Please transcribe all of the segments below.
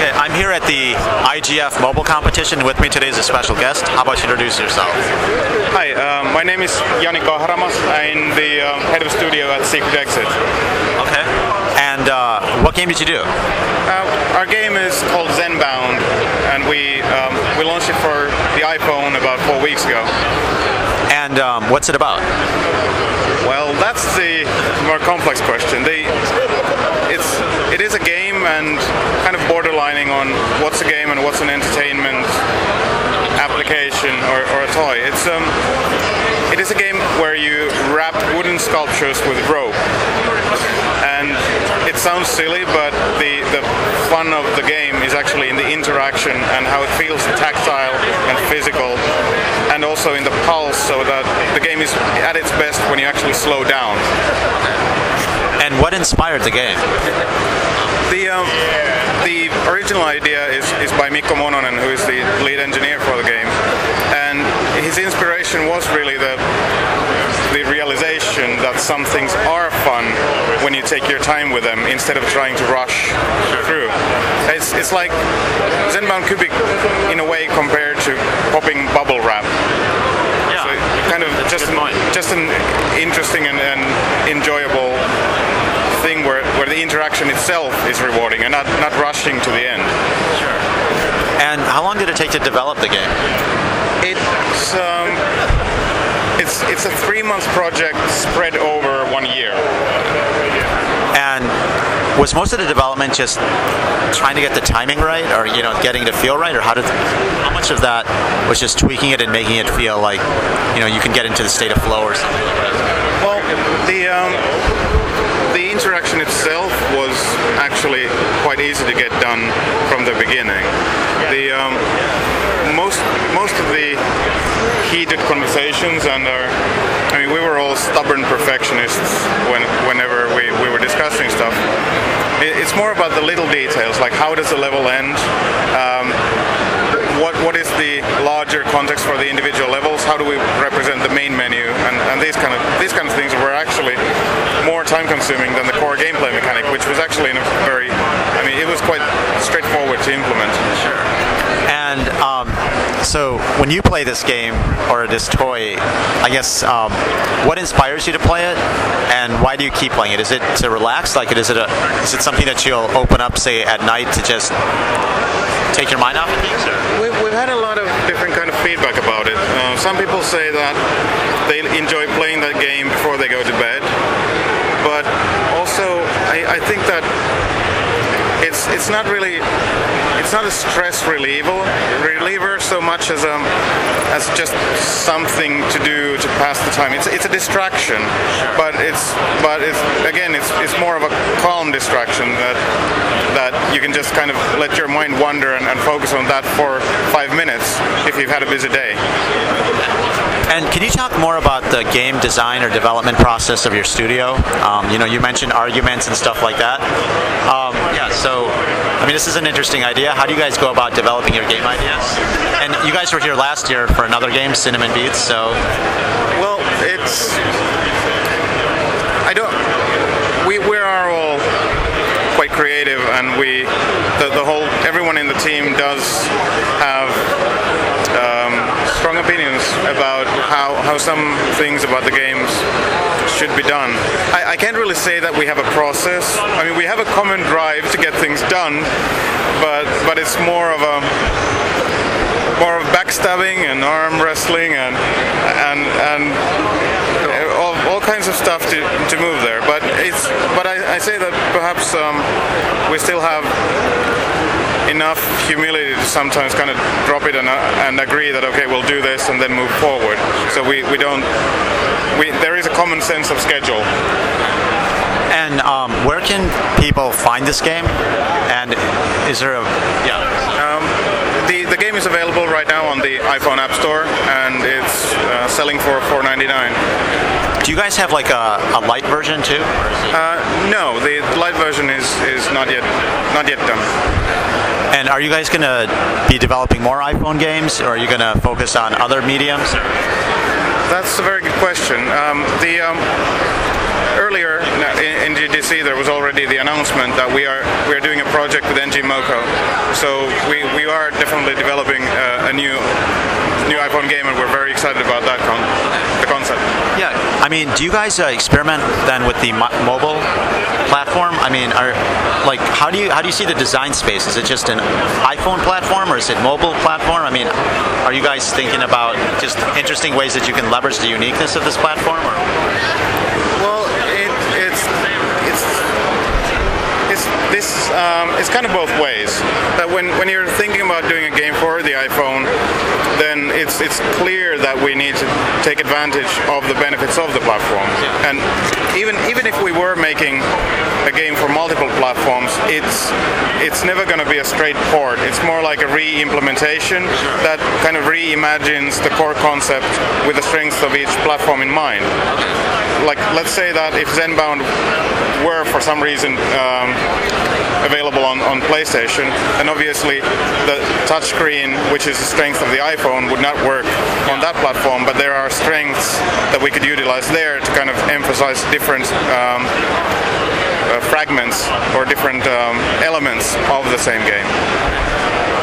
Okay, I'm here at the IGF mobile competition. With me today is a special guest. How about you introduce yourself? Hi, um, my name is Jani Kahramas. I'm the um, head of studio at Secret Exit. Okay. And uh, what game did you do? Uh, our game is called Zen Bound, and we um, we launched it for the iPhone about four weeks ago. And um, what's it about? Well, that's the more complex question. The, it is a game and kind of borderlining on what's a game and what's an entertainment application or, or a toy. It's um, it is a game where you wrap wooden sculptures with rope, and it sounds silly, but the the fun of the game is actually in the interaction and how it feels tactile and physical, and also in the pulse, so that the game is at its best when you actually slow down. And what inspired the game? The um, the original idea is, is by Mikko Mononen, who is the lead engineer for the game, and his inspiration was really the the realization that some things are fun when you take your time with them instead of trying to rush through. It's, it's like Zen Bound could be in a way compared to popping bubble wrap. Yeah. So kind of That's just an, just an interesting and, and enjoyable thing where, where the interaction itself is rewarding and not, not rushing to the end. Sure. And how long did it take to develop the game? It's um, it's it's a three month project spread over one year. And was most of the development just trying to get the timing right, or you know, getting it to feel right, or how did how much of that was just tweaking it and making it feel like you know you can get into the state of flow or something? Well, the um, the interaction itself was actually quite easy to get done from the beginning. The um, most most of the heated conversations and our I mean we were all stubborn perfectionists when whenever we, we were discussing stuff. It, it's more about the little details like how does the level end. Um, what what is the larger context for the individual levels? How do we represent the main menu and, and these kind of these kind of things were actually more time consuming than the core gameplay mechanic, which was actually very I mean it was quite straightforward to implement. Sure. And um, so, when you play this game or this toy, I guess um, what inspires you to play it, and why do you keep playing it? Is it to relax? Like, is it a is it something that you'll open up, say, at night to just take your mind off of things? Or? Had a lot of different kind of feedback about it. Uh, some people say that they enjoy playing that game before they go to bed, but also I, I think that it's it's not really it's not a stress reliever reliever so much as um as just something to do to pass the time. It's it's a distraction, but it's but it's again it's it's more of a calm distraction that that you can just kind of let your mind wander and, and focus on that for five minutes if you've had a busy day. And can you talk more about the game design or development process of your studio? Um, you know, you mentioned arguments and stuff like that. Um, yeah, so I mean, this is an interesting idea. How do you guys go about developing your game ideas? And you guys were here last year for another game, Cinnamon Beats. So Well, it's I don't we we are all quite creative and we the, the whole everyone in the team does have opinions about how, how some things about the games should be done. I, I can't really say that we have a process. I mean, we have a common drive to get things done, but but it's more of a more of backstabbing and arm wrestling and and and all, all kinds of stuff to, to move there. But it's but I, I say that perhaps um, we still have enough humility to sometimes kind of drop it and, uh, and agree that okay we'll do this and then move forward. So we, we don't we there is a common sense of schedule. And um, where can people find this game? And is there a yeah? Um, the, the game is available right now on the iPhone App Store and it's uh, selling for $4.99. Do you guys have like a, a light version too? Uh, no, the light version is, is not yet not yet done. And are you guys going to be developing more iPhone games, or are you going to focus on other mediums? That's a very good question. Um, the um, earlier in, in GDC there was already the announcement that we are we are doing a project with ngmoco. So we, we are definitely developing a, a new new iPhone game, and we're very excited about that con- the concept. Yeah, I mean, do you guys uh, experiment then with the mo- mobile platform? I mean, are like how do you how do you see the design space? Is it just an iPhone platform or is it mobile platform? I mean, are you guys thinking about just interesting ways that you can leverage the uniqueness of this platform? Or? Well, it, it's it's it's this um, it's kind of both ways. That when when you're thinking about doing a game for the iPhone, then it's it's clear that we need to take advantage of the benefits of the platform. And even even if we were making a game for multiple platforms, it's it's never going to be a straight port. It's more like a re-implementation that kind of reimagines the core concept with the strengths of each platform in mind. Like let's say that if Zen Bound were for some reason um, available on, on PlayStation, And obviously the touchscreen, which is the strength of the iPhone, would not work on that platform. But there are strengths that we could utilize there to kind of emphasize different um, uh, fragments or different um, elements of the same game.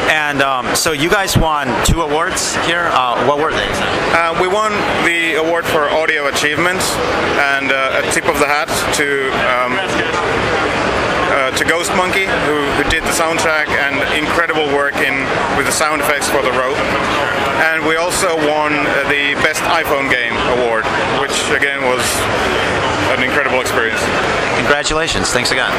And um, so you guys won two awards here. Uh, what were they? Uh, we won the award for audio achievement and uh, a tip of the hat to um, to Ghost Monkey, who, who did the soundtrack and incredible work in with the sound effects for the rope. And we also won the best iPhone game award, which again was an incredible experience. Congratulations. Thanks again.